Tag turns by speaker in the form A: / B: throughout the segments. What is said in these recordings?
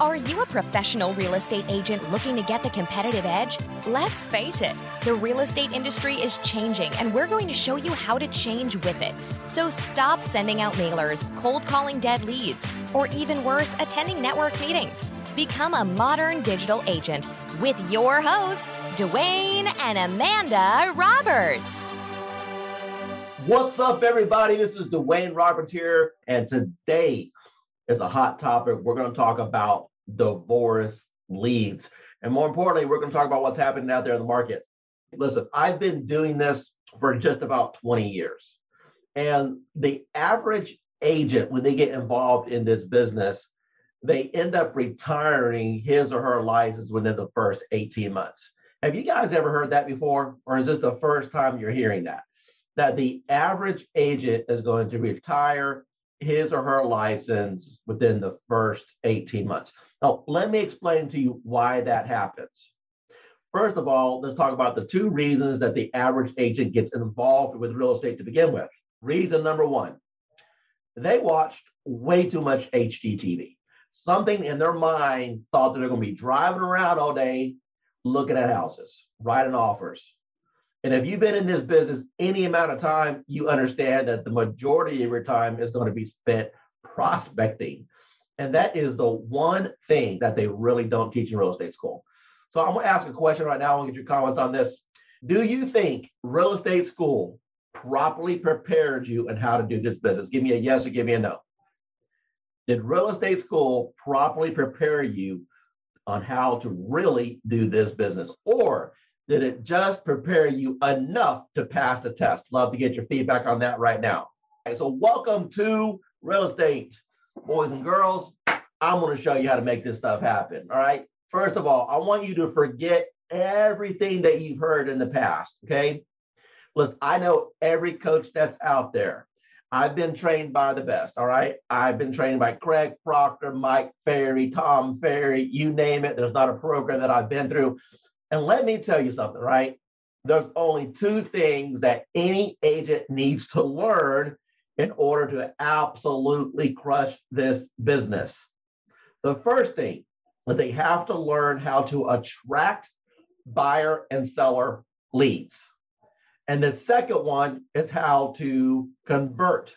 A: Are you a professional real estate agent looking to get the competitive edge? Let's face it, the real estate industry is changing, and we're going to show you how to change with it. So stop sending out mailers, cold calling dead leads, or even worse, attending network meetings. Become a modern digital agent with your hosts, Dwayne and Amanda Roberts.
B: What's up, everybody? This is Dwayne Roberts here, and today is a hot topic. We're going to talk about divorce leads. And more importantly, we're going to talk about what's happening out there in the market. Listen, I've been doing this for just about 20 years. And the average agent, when they get involved in this business, they end up retiring his or her license within the first 18 months. Have you guys ever heard that before? Or is this the first time you're hearing that? That the average agent is going to retire his or her license within the first 18 months. Now, let me explain to you why that happens. First of all, let's talk about the two reasons that the average agent gets involved with real estate to begin with. Reason number one, they watched way too much HGTV. Something in their mind thought that they're going to be driving around all day looking at houses, writing offers. And if you've been in this business any amount of time, you understand that the majority of your time is going to be spent prospecting, and that is the one thing that they really don't teach in real estate school. So I'm going to ask a question right now. I'll get your comments on this. Do you think real estate school properly prepared you on how to do this business? Give me a yes or give me a no. Did real estate school properly prepare you on how to really do this business? Or did it just prepare you enough to pass the test? Love to get your feedback on that right now. Okay, so welcome to real estate boys and girls, I'm going to show you how to make this stuff happen. All right. First of all, I want you to forget everything that you've heard in the past. Okay. Listen, I know every coach that's out there. I've been trained by the best. All right. I've been trained by Craig Proctor, Mike Ferry, Tom Ferry, you name it. There's not a program that I've been through. And let me tell you something, right? There's only two things that any agent needs to learn in order to absolutely crush this business. The first thing is they have to learn how to attract buyer and seller leads. And the second one is how to convert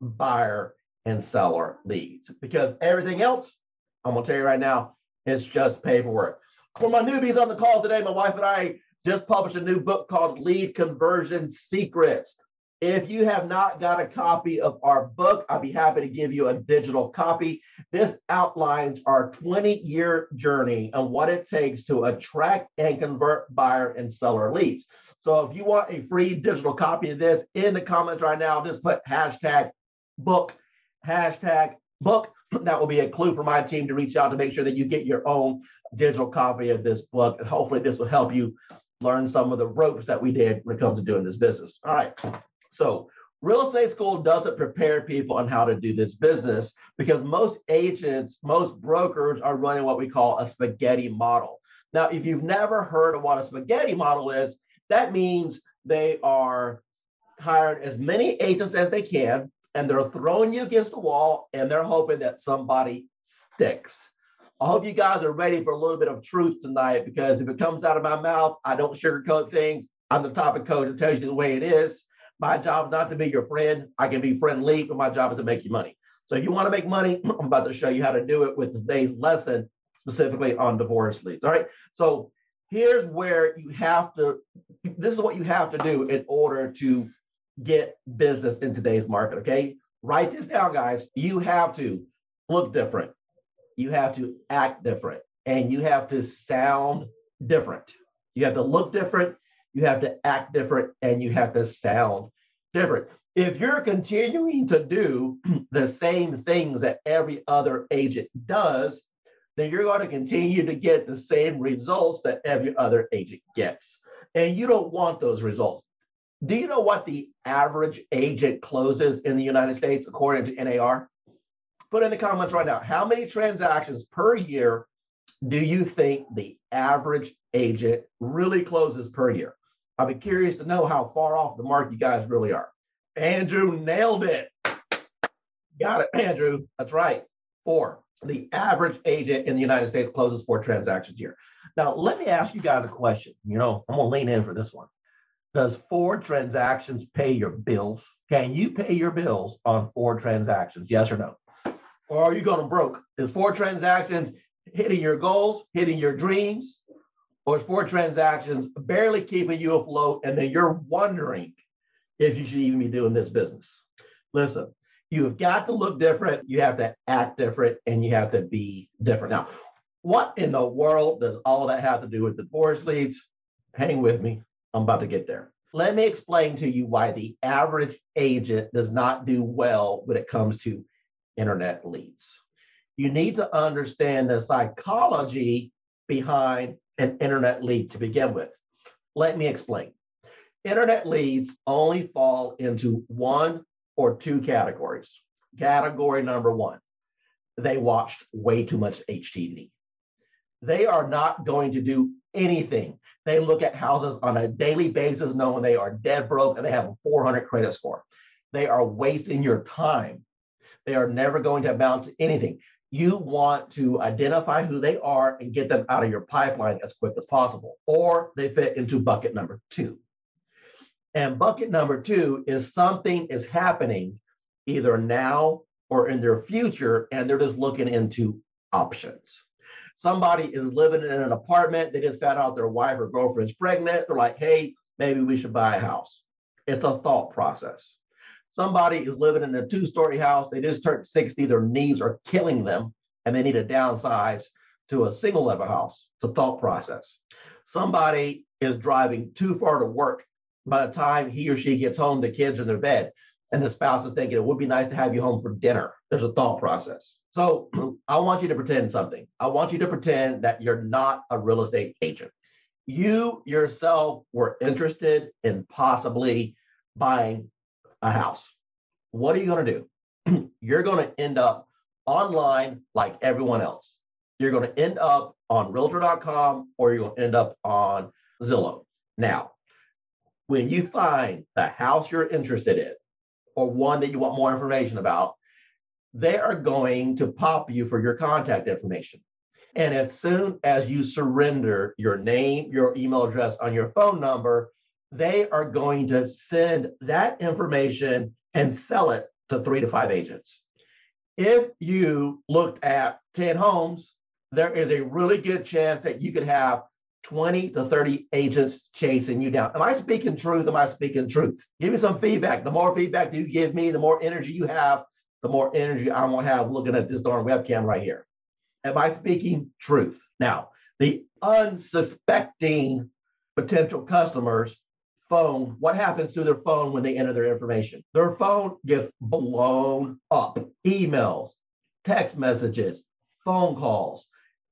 B: buyer and seller leads because everything else, I'm going to tell you right now, it's just paperwork. For my newbies on the call today, my wife and I just published a new book called Lead Conversion Secrets. If you have not got a copy of our book, I'd be happy to give you a digital copy. This outlines our 20 year journey and what it takes to attract and convert buyer and seller leads. So if you want a free digital copy of this in the comments right now, just put hashtag book, hashtag book. That will be a clue for my team to reach out to make sure that you get your own digital copy of this book. And hopefully, this will help you learn some of the ropes that we did when it comes to doing this business. All right. So real estate school doesn't prepare people on how to do this business because most agents, most brokers are running what we call a spaghetti model. Now, if you've never heard of what a spaghetti model is, that means they are hiring as many agents as they can and they're throwing you against the wall and they're hoping that somebody sticks. I hope you guys are ready for a little bit of truth tonight because if it comes out of my mouth, I don't sugarcoat things. I'm the topic coach that tells you the way it is. My job is not to be your friend. I can be friendly, but my job is to make you money. So if you want to make money, I'm about to show you how to do it with today's lesson, specifically on divorce leads. All right. So here's where you have to, this is what you have to do in order to get business in today's market. Okay. Write this down, guys. You have to look different. You have to act different and you have to sound different. You have to look different you have to act different and you have to sound different. If you're continuing to do the same things that every other agent does, then you're going to continue to get the same results that every other agent gets. And you don't want those results. Do you know what the average agent closes in the United States according to NAR? Put in the comments right now. How many transactions per year do you think the average agent really closes per year? I'll be curious to know how far off the mark you guys really are. Andrew nailed it. Got it, Andrew. That's right. Four. the average agent in the United States closes four transactions a year. Now, let me ask you guys a question. You know, I'm going to lean in for this one. Does four transactions pay your bills? Can you pay your bills on four transactions? Yes or no? Or are you going to broke? Is four transactions hitting your goals, hitting your dreams? Or four transactions barely keeping you afloat and then you're wondering if you should even be doing this business? Listen, you've got to look different, you have to act different, and you have to be different. Now, what in the world does all that have to do with divorce leads? Hang with me. I'm about to get there. Let me explain to you why the average agent does not do well when it comes to internet leads. You need to understand the psychology behind an internet lead to begin with. Let me explain. Internet leads only fall into one or two categories. Category number one, they watched way too much HGTV. They are not going to do anything. They look at houses on a daily basis, knowing they are dead broke and they have a 400 credit score. They are wasting your time. They are never going to amount to anything. You want to identify who they are and get them out of your pipeline as quick as possible, or they fit into bucket number two. And bucket number two is something is happening either now or in their future, and they're just looking into options. Somebody is living in an apartment, they just found out their wife or girlfriend's pregnant. They're like, hey, maybe we should buy a house. It's a thought process. Somebody is living in a two story house, they just turned 60, their knees are killing them, and they need to downsize to a single level house. It's a thought process. Somebody is driving too far to work by the time he or she gets home, the kids are in their bed, and the spouse is thinking it would be nice to have you home for dinner. There's a thought process. So I want you to pretend something. I want you to pretend that you're not a real estate agent. You yourself were interested in possibly buying a house. What are you going to do? you're going to end up online like everyone else. You're going to end up on realtor.com or you're going to end up on Zillow. Now, when you find the house you're interested in or one that you want more information about, they are going to pop you for your contact information. And as soon as you surrender your name, your email address on your phone number, they are going to send that information and sell it to three to five agents. If you looked at 10 homes, there is a really good chance that you could have 20 to 30 agents chasing you down. Am I speaking truth? Am I speaking truth? Give me some feedback. The more feedback you give me, the more energy you have, the more energy I'm going to have looking at this darn webcam right here. Am I speaking truth? Now, the unsuspecting potential customers phone, what happens to their phone when they enter their information? Their phone gets blown up. Emails, text messages, phone calls.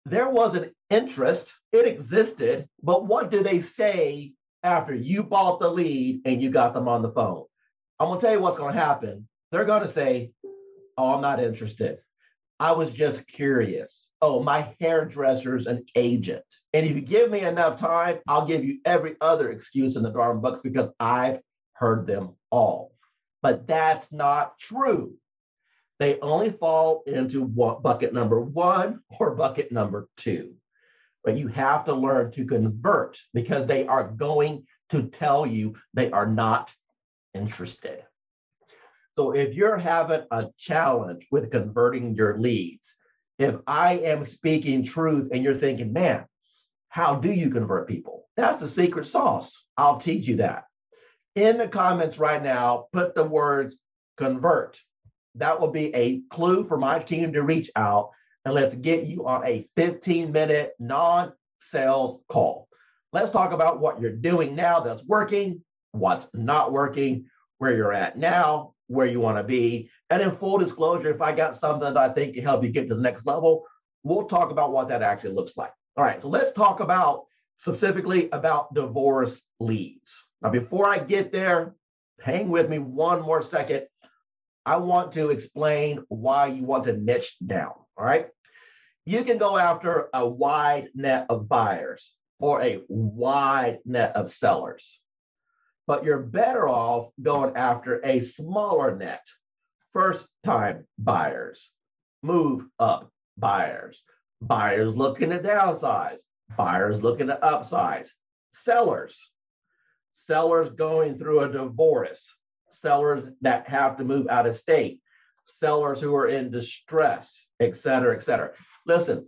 B: There was an interest, it existed, but what do they say after you bought the lead and you got them on the phone? I'm to tell you what's to happen. They're to say, Oh, I'm not interested. I was just curious. Oh, my hairdresser's an agent. And if you give me enough time, I'll give you every other excuse in the darn books because I've heard them all. But that's not true. They only fall into what, bucket number one or bucket number two but you have to learn to convert because they are going to tell you they are not interested. So if you're having a challenge with converting your leads, if I am speaking truth and you're thinking, man, how do you convert people? That's the secret sauce. I'll teach you that. In the comments right now, put the words convert. That will be a clue for my team to reach out and let's get you on a 15 minute non sales call. Let's talk about what you're doing now that's working, what's not working, where you're at now, where you want to be. And in full disclosure, if I got something that I think can help you get to the next level, we'll talk about what that actually looks like. All right, so let's talk about specifically about divorce leads. Now, before I get there, hang with me one more second. I want to explain why you want to niche down. All right. You can go after a wide net of buyers or a wide net of sellers, but you're better off going after a smaller net. First time buyers, move up buyers, buyers looking to downsize, buyers looking to upsize, sellers, sellers going through a divorce, sellers that have to move out of state, sellers who are in distress, et cetera, et cetera. Listen,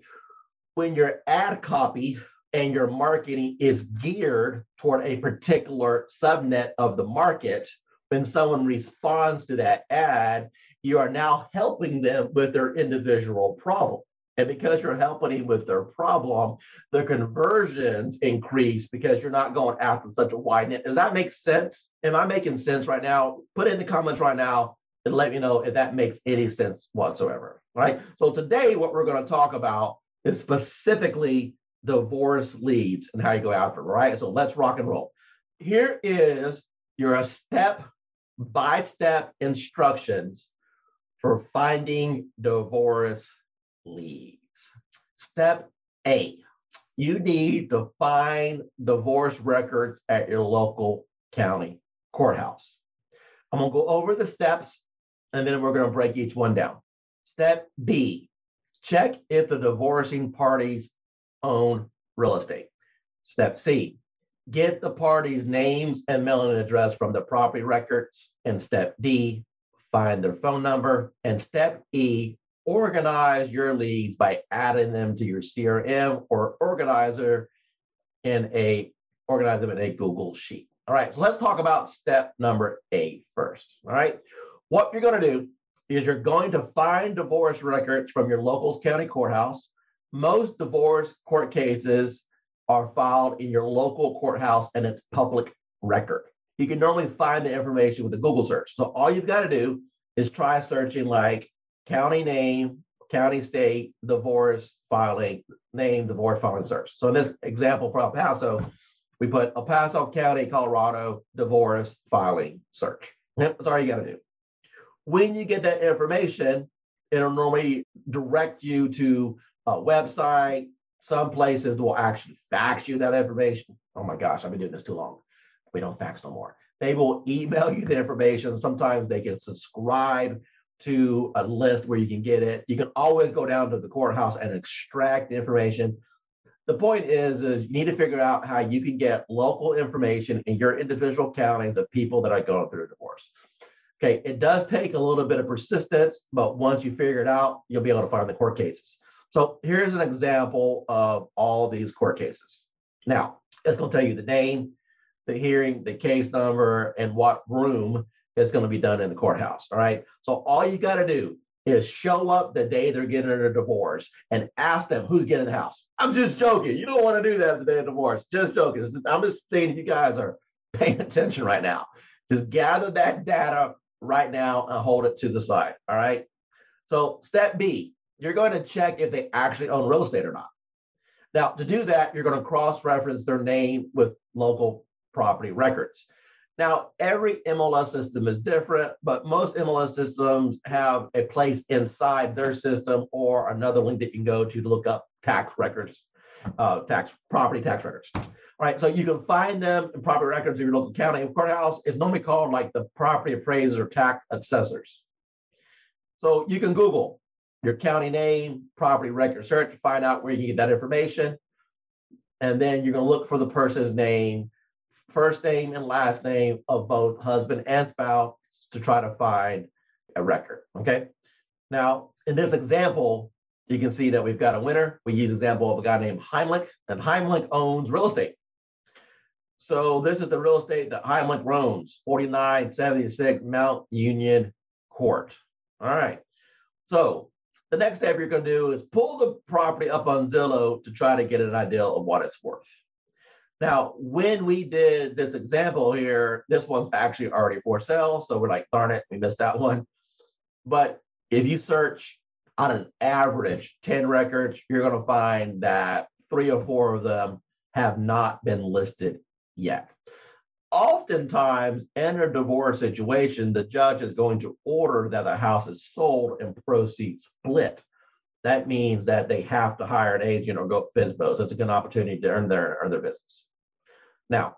B: when your ad copy and your marketing is geared toward a particular subnet of the market, when someone responds to that ad, you are now helping them with their individual problem. And because you're helping them with their problem, the conversions increase because you're not going after such a wide net. Does that make sense? Am I making sense right now? Put in the comments right now and let me know if that makes any sense whatsoever. Right. So today, what we're going to talk about is specifically divorce leads and how you go after it, Right. So let's rock and roll. Here is your step by step instructions for finding divorce leads. Step A, you need to find divorce records at your local county courthouse. I'm going to go over the steps and then we're going to break each one down. Step B, check if the divorcing parties own real estate. Step C, get the parties' names and mailing address from the property records. And step D, find their phone number. And step E, organize your leads by adding them to your CRM or organizer in a organize them in a Google sheet. All right, so let's talk about step number eight first. All right, what you're going to do is you're going to find divorce records from your local county courthouse. Most divorce court cases are filed in your local courthouse and it's public record. You can normally find the information with a Google search. So all you've got to do is try searching like county name, county state, divorce filing, name, divorce filing search. So in this example for El Paso, we put El Paso County, Colorado, divorce filing search. That's all you got to do. When you get that information, it'll normally direct you to a website. Some places will actually fax you that information. Oh my gosh, I've been doing this too long. We don't fax no more. They will email you the information. Sometimes they can subscribe to a list where you can get it. You can always go down to the courthouse and extract the information. The point is, is you need to figure out how you can get local information in your individual counties of people that are going through a divorce. Okay, it does take a little bit of persistence, but once you figure it out, you'll be able to find the court cases. So here's an example of all these court cases. Now, it's going to tell you the name, the hearing, the case number, and what room is going to be done in the courthouse. All right. So all you got to do is show up the day they're getting a divorce and ask them who's getting the house. I'm just joking. You don't want to do that the day of divorce. Just joking. I'm just saying if you guys are paying attention right now. Just gather that data right now and hold it to the side. All right. So step B, you're going to check if they actually own real estate or not. Now, to do that, you're going to cross-reference their name with local property records. Now, every MLS system is different, but most MLS systems have a place inside their system or another link that you can go to to look up tax records, uh, tax property tax records. All right, so you can find them in property records of your local county courthouse. It's normally called like the property appraisers or tax assessors. So you can Google your county name, property record search, to find out where you get that information. And then you're going to look for the person's name first name and last name of both husband and spouse to try to find a record. Okay. Now, in this example, you can see that we've got a winner. We use example of a guy named Heimlich, and Heimlich owns real estate. So this is the real estate that Heimlich owns, 4976 Mount Union Court. All right. So the next step you're going to do is pull the property up on Zillow to try to get an idea of what it's worth. Now, when we did this example here, this one's actually already for sale. So we're like, darn it, we missed that one. But if you search on an average 10 records, you're going to find that three or four of them have not been listed yet. Oftentimes, in a divorce situation, the judge is going to order that the house is sold and proceeds split. That means that they have to hire an agent or go FSBO. So it's a good opportunity to earn their, earn their business. Now,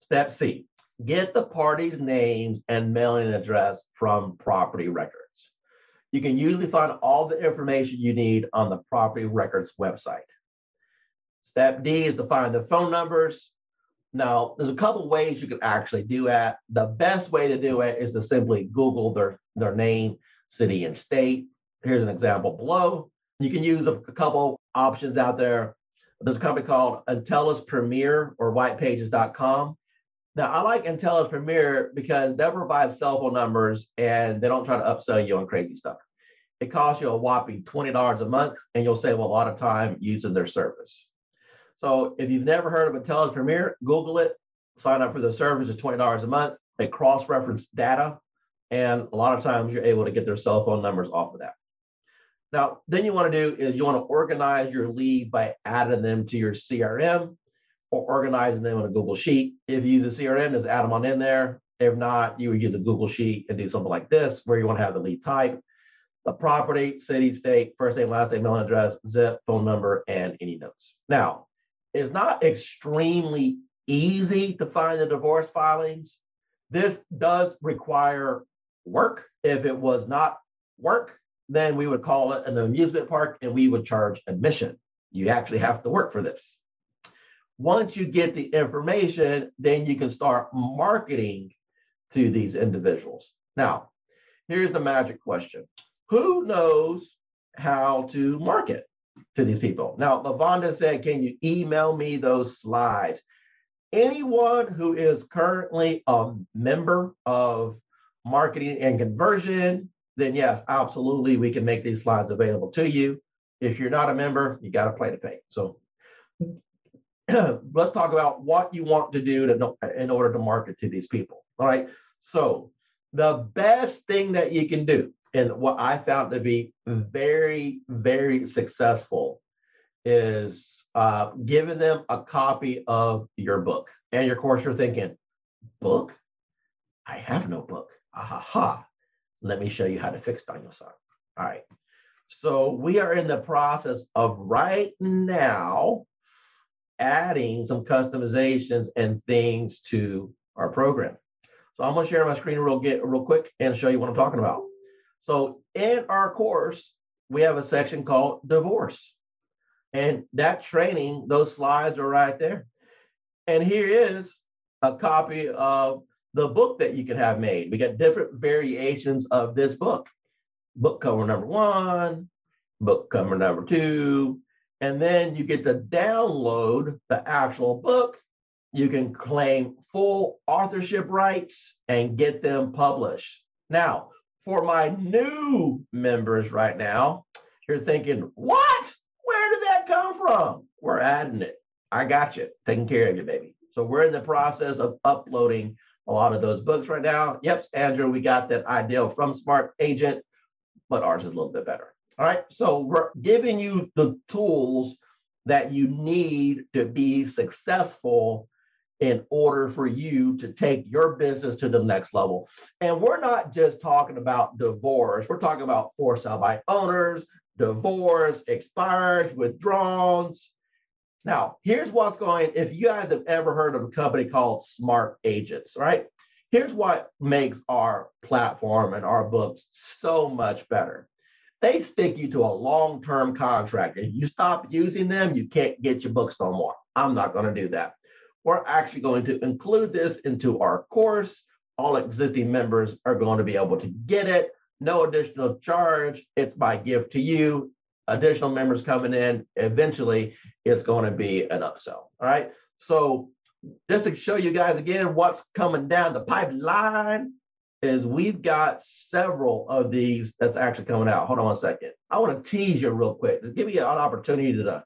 B: step C, get the parties' names and mailing address from property records. You can usually find all the information you need on the property records website. Step D is to find the phone numbers. Now, there's a couple ways you can actually do that. The best way to do it is to simply Google their, their name, city, and state. Here's an example below. You can use a, a couple options out there. There's a company called Intelius Premier or whitepages.com. Now, I like Intelius Premier because they provide cell phone numbers and they don't try to upsell you on crazy stuff. It costs you a whopping $20 a month and you'll save a lot of time using their service. So if you've never heard of Intelius Premier, Google it, sign up for the service. It's $20 a month. They cross-reference data and a lot of times you're able to get their cell phone numbers off of that. Now, then you want to do is you want to organize your lead by adding them to your CRM or organizing them in a Google Sheet. If you use a CRM, just add them on in there. If not, you would use a Google Sheet and do something like this, where you want to have the lead type, the property, city, state, first name, last name, mailing address, zip, phone number, and any notes. Now, it's not extremely easy to find the divorce filings. This does require work. If it was not work, then we would call it an amusement park and we would charge admission. You actually have to work for this. Once you get the information, then you can start marketing to these individuals. Now, here's the magic question Who knows how to market to these people? Now, Lavonda said, Can you email me those slides? Anyone who is currently a member of marketing and conversion, then yes, absolutely, we can make these slides available to you. If you're not a member, you got to play to pay. So let's talk about what you want to do to in order to market to these people. All right. So the best thing that you can do, and what I found to be very, very successful, is uh, giving them a copy of your book. And of course, you're thinking, book? I have no book. Aha, ha Let me show you how to fix Daniel San. All right. So we are in the process of right now adding some customizations and things to our program. So I'm going to share my screen real get real quick and show you what I'm talking about. So in our course, we have a section called divorce. And that training, those slides are right there. And here is a copy of the book that you can have made. We got different variations of this book. Book cover number one, book cover number two, and then you get to download the actual book. You can claim full authorship rights and get them published. Now, for my new members right now, you're thinking, what? Where did that come from? We're adding it. I got you, taking care of you, baby. So we're in the process of uploading a lot of those books right now. Yep, Andrew, we got that idea from Smart Agent, but ours is a little bit better. All right. So we're giving you the tools that you need to be successful in order for you to take your business to the next level. And we're not just talking about divorce, we're talking about for sale by owners, divorce, expires, withdrawals. Now, here's what's going if you guys have ever heard of a company called Smart Agents, right? Here's what makes our platform and our books so much better they stick you to a long term contract. If you stop using them, you can't get your books no more. I'm not going to do that. We're actually going to include this into our course. All existing members are going to be able to get it. No additional charge. It's my gift to you. Additional members coming in, eventually it's going to be an upsell. All right. So just to show you guys again what's coming down the pipeline, is we've got several of these that's actually coming out. Hold on one second. I want to tease you real quick. Just give me an opportunity to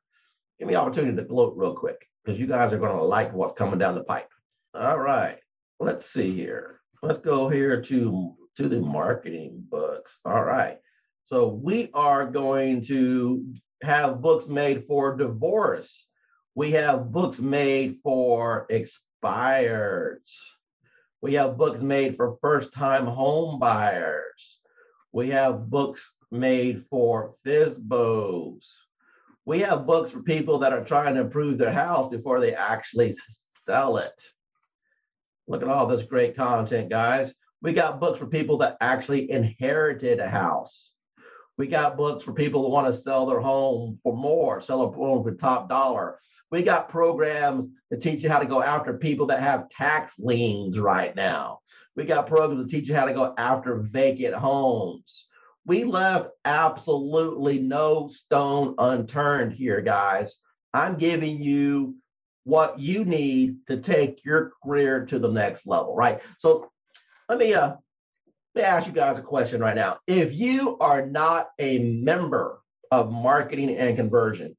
B: give me an opportunity to gloat real quick because you guys are going to like what's coming down the pipe. All right. Let's see here. Let's go here to to the marketing books. All right. So we are going to have books made for divorce. We have books made for expires. We have books made for first time home buyers. We have books made for FSBOs. We have books for people that are trying to improve their house before they actually sell it. Look at all this great content, guys. We got books for people that actually inherited a house. We got books for people that want to sell their home for more, sell a home for top dollar. We got programs that teach you how to go after people that have tax liens right now. We got programs that teach you how to go after vacant homes. We left absolutely no stone unturned here, guys. I'm giving you what you need to take your career to the next level, right? So let me uh let me ask you guys a question right now. If you are not a member of marketing and conversion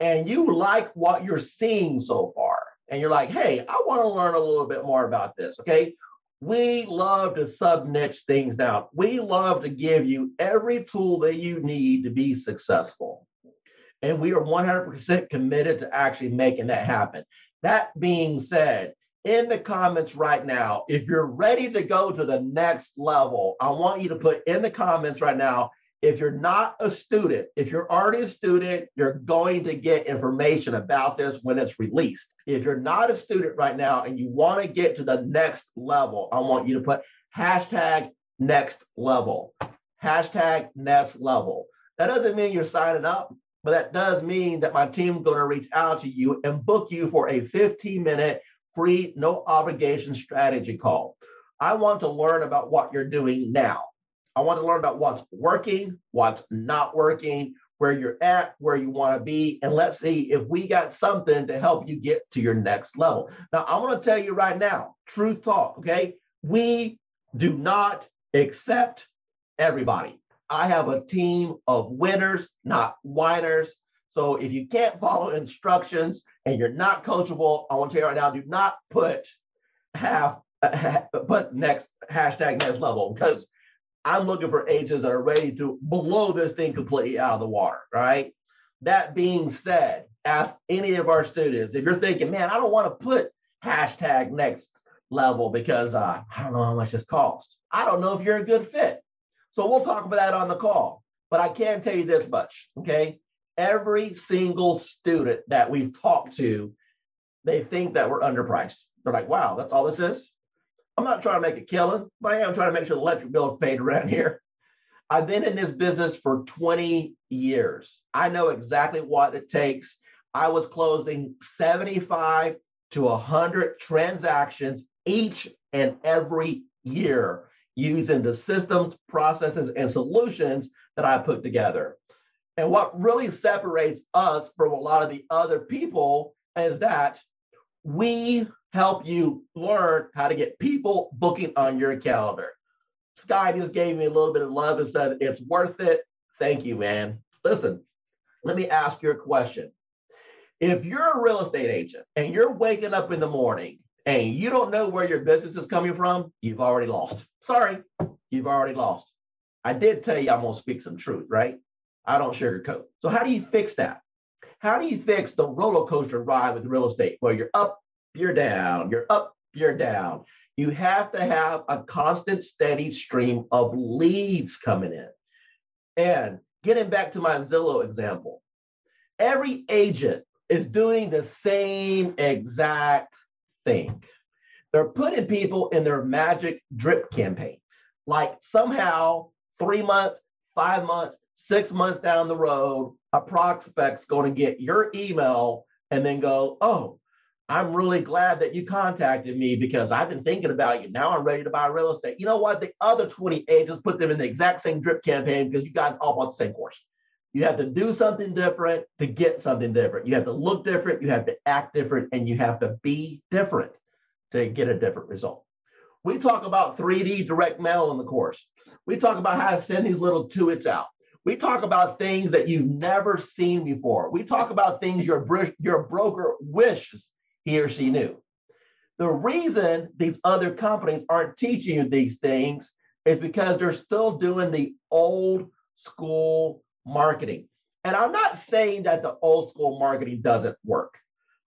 B: and you like what you're seeing so far, and you're like, hey, I want to learn a little bit more about this, okay? We love to sub niche things down. We love to give you every tool that you need to be successful. And we are 100% committed to actually making that happen. That being said, in the comments right now, if you're ready to go to the next level, I want you to put in the comments right now. If you're not a student, if you're already a student, you're going to get information about this when it's released. If you're not a student right now and you want to get to the next level, I want you to put hashtag next level. Hashtag next level. That doesn't mean you're signing up, but that does mean that my team going to reach out to you and book you for a 15 minute free, no obligation strategy call. I want to learn about what you're doing now. I want to learn about what's working, what's not working, where you're at, where you want to be, and let's see if we got something to help you get to your next level. Now, I want to tell you right now, truth talk, okay? We do not accept everybody. I have a team of winners, not whiners. So if you can't follow instructions and you're not coachable, I want to tell you right now, do not put half put next hashtag next level because I'm looking for agents that are ready to blow this thing completely out of the water, right? That being said, ask any of our students if you're thinking, man, I don't want to put hashtag next level because uh, I don't know how much this costs. I don't know if you're a good fit. So we'll talk about that on the call. But I can tell you this much, okay? Every single student that we've talked to, they think that we're underpriced. They're like, wow, that's all this is? I'm not trying to make a killing, but I am trying to make sure the electric bill is paid around here. I've been in this business for 20 years. I know exactly what it takes. I was closing 75 to 100 transactions each and every year using the systems, processes, and solutions that I put together. And what really separates us from a lot of the other people is that we help you learn how to get people booking on your calendar. Sky just gave me a little bit of love and said, it's worth it. Thank you, man. Listen, let me ask you a question. If you're a real estate agent and you're waking up in the morning and you don't know where your business is coming from, you've already lost. Sorry, you've already lost. I did tell you I'm going to speak some truth, right? I don't sugarcoat. So, how do you fix that? How do you fix the roller coaster ride with real estate where you're up, you're down, you're up, you're down? You have to have a constant, steady stream of leads coming in. And getting back to my Zillow example, every agent is doing the same exact thing. They're putting people in their magic drip campaign. Like somehow, three months, five months, six months down the road, a prospect's going to get your email and then go, Oh, I'm really glad that you contacted me because I've been thinking about you. Now I'm ready to buy real estate. You know what? The other 20 agents put them in the exact same drip campaign because you guys all bought the same course. You have to do something different to get something different. You have to look different, you have to act different, and you have to be different to get a different result. We talk about 3D direct mail in the course. We talk about how to send these little tuits out. We talk about things that you've never seen before. We talk about things your, your broker wishes he or she knew. The reason these other companies aren't teaching you these things is because they're still doing the old school marketing. And I'm not saying that the old school marketing doesn't work.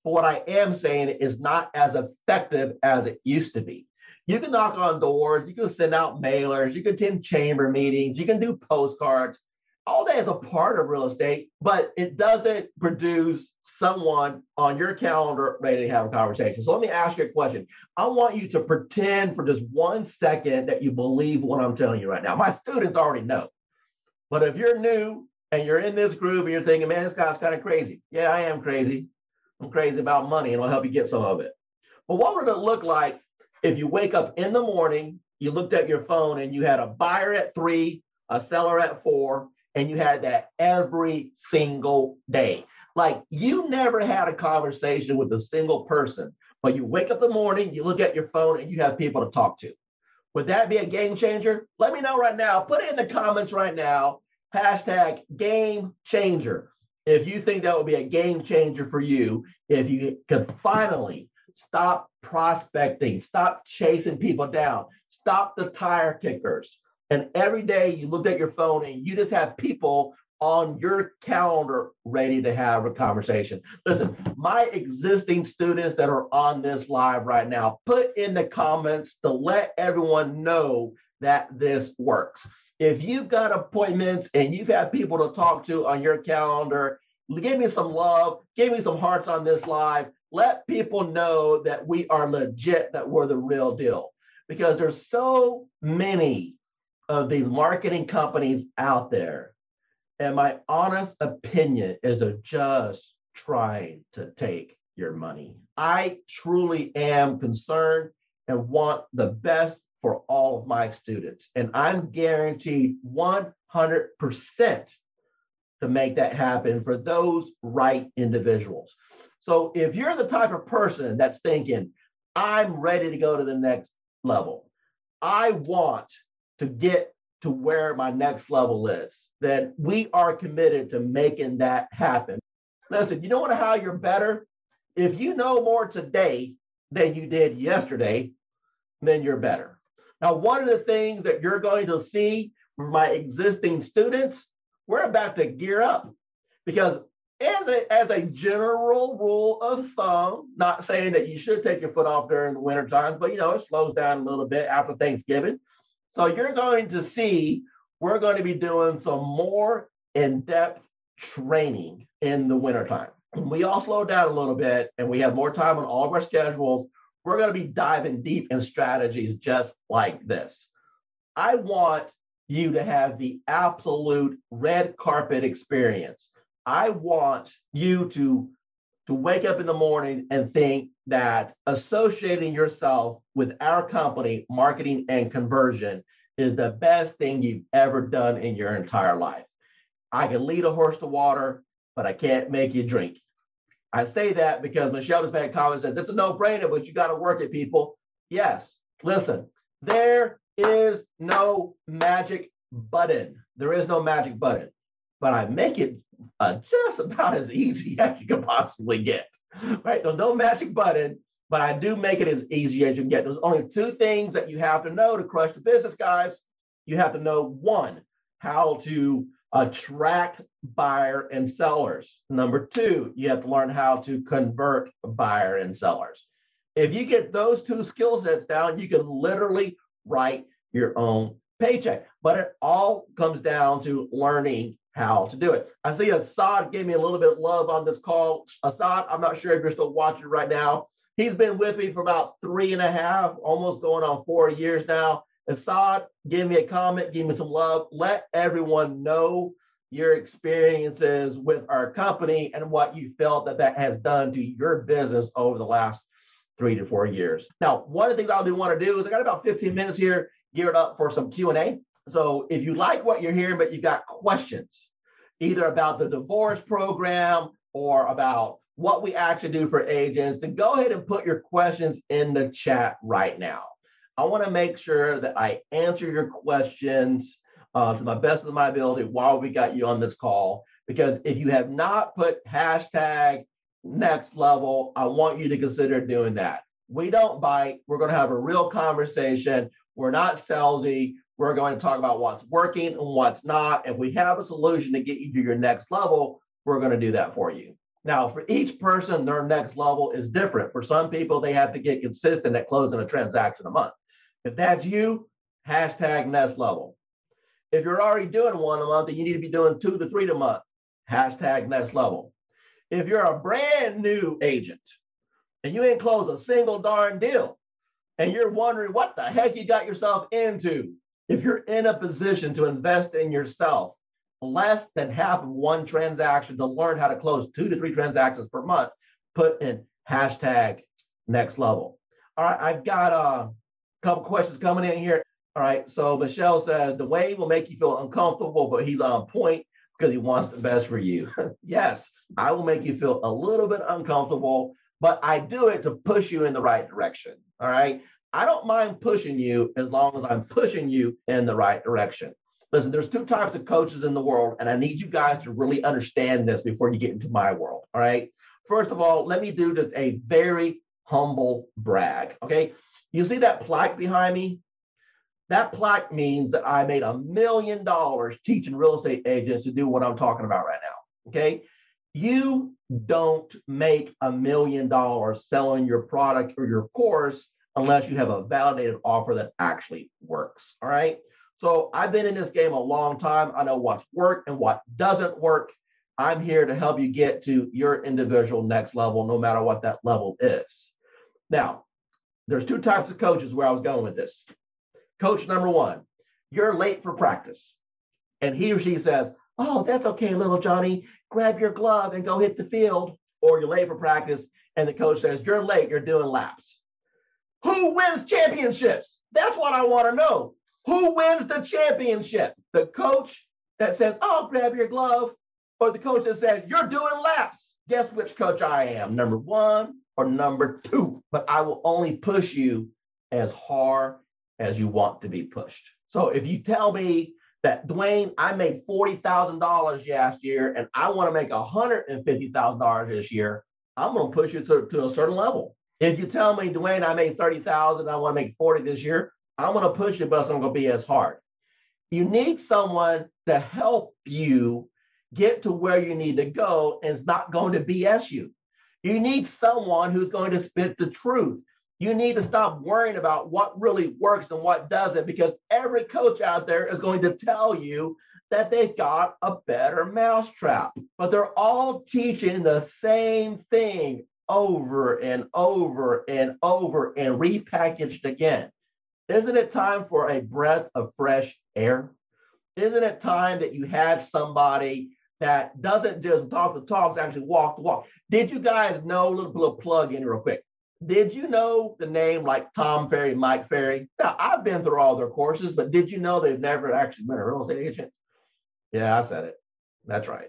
B: But what I am saying is not as effective as it used to be. You can knock on doors, you can send out mailers, you can attend chamber meetings, you can do postcards. All that is a part of real estate, but it doesn't produce someone on your calendar ready to have a conversation. So let me ask you a question. I want you to pretend for just one second that you believe what I'm telling you right now. My students already know. But if you're new and you're in this group and you're thinking, man, this guy's kind of crazy. Yeah, I am crazy. I'm crazy about money and I'll help you get some of it. But what would it look like if you wake up in the morning, you looked at your phone and you had a buyer at three, a seller at four, and you had that every single day? Like you never had a conversation with a single person, but you wake up in the morning, you look at your phone, and you have people to talk to. Would that be a game changer? Let me know right now. Put it in the comments right now. Hashtag game changer. If you think that would be a game changer for you, if you could finally stop prospecting, stop chasing people down, stop the tire kickers. And every day you look at your phone and you just have people on your calendar ready to have a conversation. Listen, my existing students that are on this live right now, put in the comments to let everyone know that this works. If you've got appointments and you've had people to talk to on your calendar, give me some love, give me some hearts on this live. Let people know that we are legit, that we're the real deal. Because there's so many of these marketing companies out there and my honest opinion is they're just trying to take your money. I truly am concerned and want the best for all of my students. And I'm guaranteed 100% to make that happen for those right individuals. So if you're the type of person that's thinking, I'm ready to go to the next level, I want to get to where my next level is, that we are committed to making that happen. Listen, you want to how you're better? If you know more today than you did yesterday, then you're better. Now, one of the things that you're going to see for my existing students, we're about to gear up because as a, as a general rule of thumb, not saying that you should take your foot off during the winter times, but you know, it slows down a little bit after Thanksgiving. So you're going to see we're going to be doing some more in-depth training in the wintertime. We all slow down a little bit and we have more time on all of our schedules. We're going to be diving deep in strategies just like this. I want you to have the absolute red carpet experience. I want you to to wake up in the morning and think that associating yourself with our company, marketing and conversion, is the best thing you've ever done in your entire life. I can lead a horse to water, but I can't make you drink. I say that because Michelle just made a comment says it's a no-brainer, but you got to work it, people. Yes, listen, there is no magic button. There is no magic button, but I make it uh, just about as easy as you can possibly get. Right? There's no magic button, but I do make it as easy as you can get. There's only two things that you have to know to crush the business, guys. You have to know one, how to attract buyer and sellers. Number two, you have to learn how to convert buyer and sellers. If you get those two skill sets down, you can literally write your own paycheck. But it all comes down to learning how to do it. I see Assad gave me a little bit of love on this call. Assad, I'm not sure if you're still watching right now. He's been with me for about three and a half, almost going on four years now. Assad, give me a comment, give me some love. Let everyone know your experiences with our company and what you felt that that has done to your business over the last three to four years. Now, one of the things I do want to do is I got about 15 minutes here geared up for some Q&A. So if you like what you're hearing, but you got questions, either about the divorce program or about what we actually do for agents, then go ahead and put your questions in the chat right now. I want to make sure that I answer your questions uh, to my best of my ability while we got you on this call. Because if you have not put hashtag next level, I want you to consider doing that. We don't bite. We're going to have a real conversation. We're not salesy. We're going to talk about what's working and what's not. If we have a solution to get you to your next level, we're going to do that for you. Now, for each person, their next level is different. For some people, they have to get consistent at closing a transaction a month. If that's you, hashtag next level. If you're already doing one a month, then you need to be doing two to three a month. Hashtag next level. If you're a brand new agent and you ain't closed a single darn deal, and you're wondering what the heck you got yourself into, if you're in a position to invest in yourself, less than half of one transaction to learn how to close two to three transactions per month, put in hashtag next level. All right, I've got a couple questions coming in here. All right, so Michelle says the way will make you feel uncomfortable, but he's on point because he wants the best for you. yes, I will make you feel a little bit uncomfortable, but I do it to push you in the right direction. All right. I don't mind pushing you as long as I'm pushing you in the right direction. Listen, there's two types of coaches in the world, and I need you guys to really understand this before you get into my world. All right. First of all, let me do just a very humble brag. Okay. You see that plaque behind me? That plaque means that I made a million dollars teaching real estate agents to do what I'm talking about right now. Okay. You don't make a million dollars selling your product or your course unless you have a validated offer that actually works. All right. So I've been in this game a long time. I know what's worked and what doesn't work. I'm here to help you get to your individual next level, no matter what that level is. Now, there's two types of coaches where I was going with this. Coach number one, you're late for practice. And he or she says, Oh, that's okay, little Johnny. Grab your glove and go hit the field. Or you're late for practice, and the coach says, You're late, you're doing laps. Who wins championships? That's what I want to know. Who wins the championship? The coach that says, Oh, grab your glove, or the coach that says, You're doing laps. Guess which coach I am, number one or number two? But I will only push you as hard as you want to be pushed. So if you tell me that Dwayne, I made $40,000 last year and I want to make $150,000 this year, I'm going to push you to, to a certain level. If you tell me, Dwayne, I made 30,000, I want to make 40 this year, I'm going to push you, but not going to be as hard. You need someone to help you get to where you need to go and it's not going to BS you. You need someone who's going to spit the truth. You need to stop worrying about what really works and what doesn't because every coach out there is going to tell you that they've got a better mousetrap, but they're all teaching the same thing over and over and over and repackaged again. Isn't it time for a breath of fresh air? Isn't it time that you have somebody that doesn't just talk the talks, actually walk the walk? Did you guys know, little, little plug in real quick. Did you know the name like Tom Ferry, Mike Ferry? Now, I've been through all their courses, but did you know they've never actually been a real estate agent? Yeah, I said it. That's right.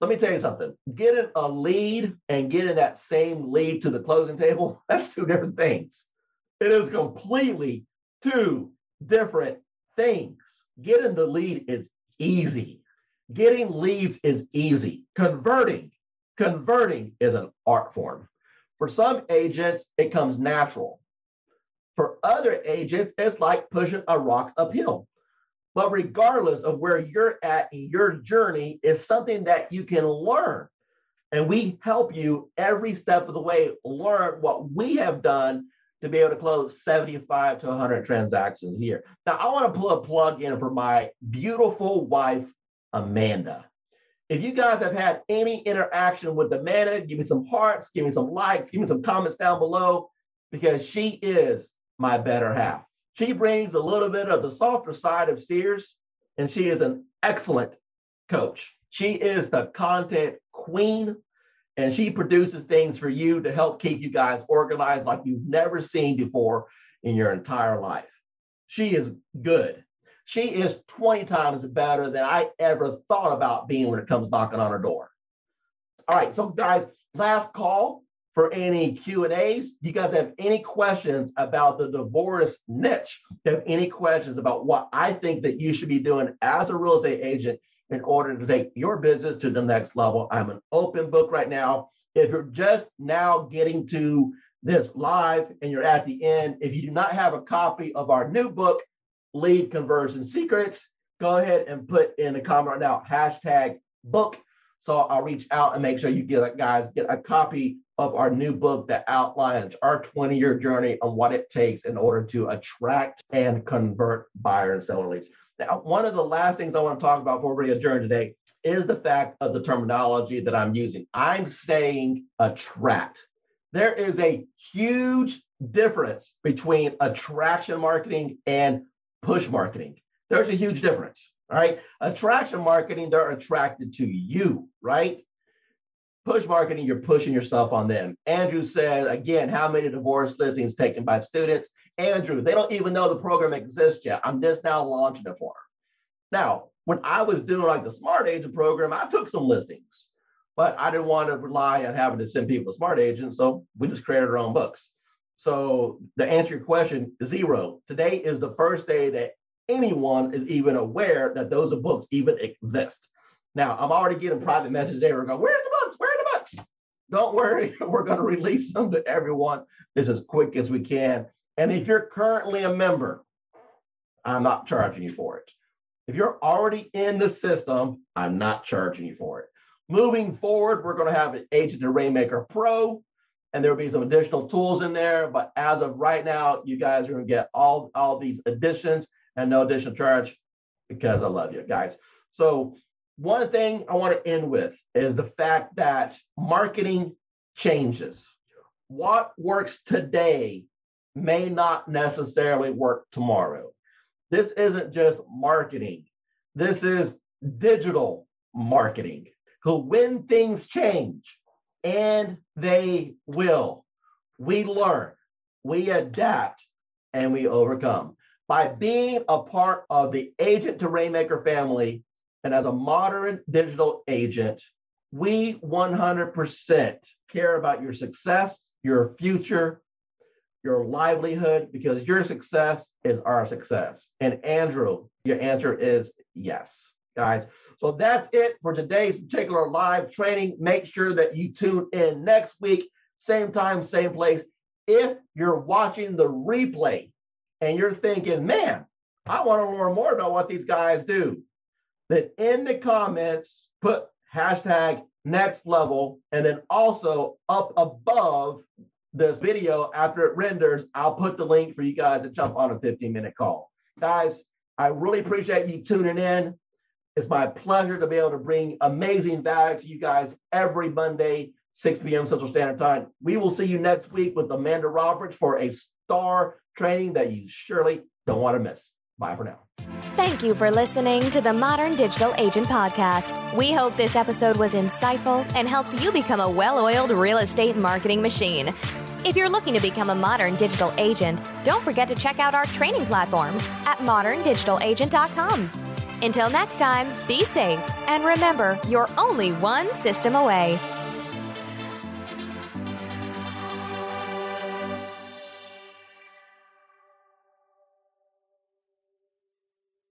B: Let me tell you something. Getting a lead and getting that same lead to the closing table, that's two different things. It is completely two different things. Getting the lead is easy. Getting leads is easy. Converting, converting is an art form. For some agents, it comes natural. For other agents, it's like pushing a rock uphill. But regardless of where you're at in your journey, is something that you can learn. And we help you every step of the way learn what we have done to be able to close 75 to 100 transactions a year. Now, I want to pull a plug in for my beautiful wife, Amanda. If you guys have had any interaction with Amanda, give me some hearts, give me some likes, give me some comments down below, because she is my better half. She brings a little bit of the softer side of Sears, and she is an excellent coach. She is the content queen, and she produces things for you to help keep you guys organized like you've never seen before in your entire life. She is good. She is 20 times better than I ever thought about being when it comes knocking on her door. All right, so guys, last call for any Q&As. You guys have any questions about the divorce niche? Have any questions about what I think that you should be doing as a real estate agent in order to take your business to the next level? I'm an open book right now. If you're just now getting to this live and you're at the end, if you do not have a copy of our new book, lead conversion secrets, go ahead and put in the comment right now, hashtag book. So I'll reach out and make sure you get guys get a copy of our new book that outlines our 20 year journey on what it takes in order to attract and convert buyer and seller leads. Now, one of the last things I want to talk about before we adjourn today is the fact of the terminology that I'm using. I'm saying attract. There is a huge difference between attraction marketing and push marketing. There's a huge difference. All right. Attraction marketing, they're attracted to you, right? Push marketing, you're pushing yourself on them. Andrew said, again, how many divorce listings taken by students? Andrew, they don't even know the program exists yet. I'm just now launching it for them. Now, when I was doing like the Smart Agent program, I took some listings, but I didn't want to rely on having to send people to Smart Agents. So we just created our own books. So to answer your question, zero. Today is the first day that anyone is even aware that those books even exist. Now, I'm already getting private messages there. Go, where's the books? Where are the books? Don't worry, we're going to release them to everyone this as quick as we can. And if you're currently a member, I'm not charging you for it. If you're already in the system, I'm not charging you for it. Moving forward, we're going to have an Agent to Rainmaker Pro, and there'll be some additional tools in there. But as of right now, you guys are going to get all, all these additions and no additional charge because I love you guys. So one thing I want to end with is the fact that marketing changes. What works today may not necessarily work tomorrow. This isn't just marketing. This is digital marketing. So when things change, and they will, we learn, we adapt, and we overcome. By being a part of the Agent to Rainmaker family, and as a modern digital agent, we 100% care about your success, your future, your livelihood, because your success is our success. And Andrew, your answer is yes, guys. So that's it for today's particular live training. Make sure that you tune in next week, same time, same place. If you're watching the replay and you're thinking, man, I want to learn more about what these guys do, then in the comments, put hashtag next level. And then also up above this video, after it renders, I'll put the link for you guys to jump on a 15 minute call. Guys, I really appreciate you tuning in. It's my pleasure to be able to bring amazing value to you guys every Monday, 6 p.m. Central Standard Time. We will see you next week with Amanda Roberts for a star training that you surely don't want to miss. Bye for now.
A: Thank you for listening to the Modern Digital Agent Podcast. We hope this episode was insightful and helps you become a well oiled real estate marketing machine. If you're looking to become a modern digital agent, don't forget to check out our training platform at moderndigitalagent.com. Until next time, be safe and remember, you're only one system away.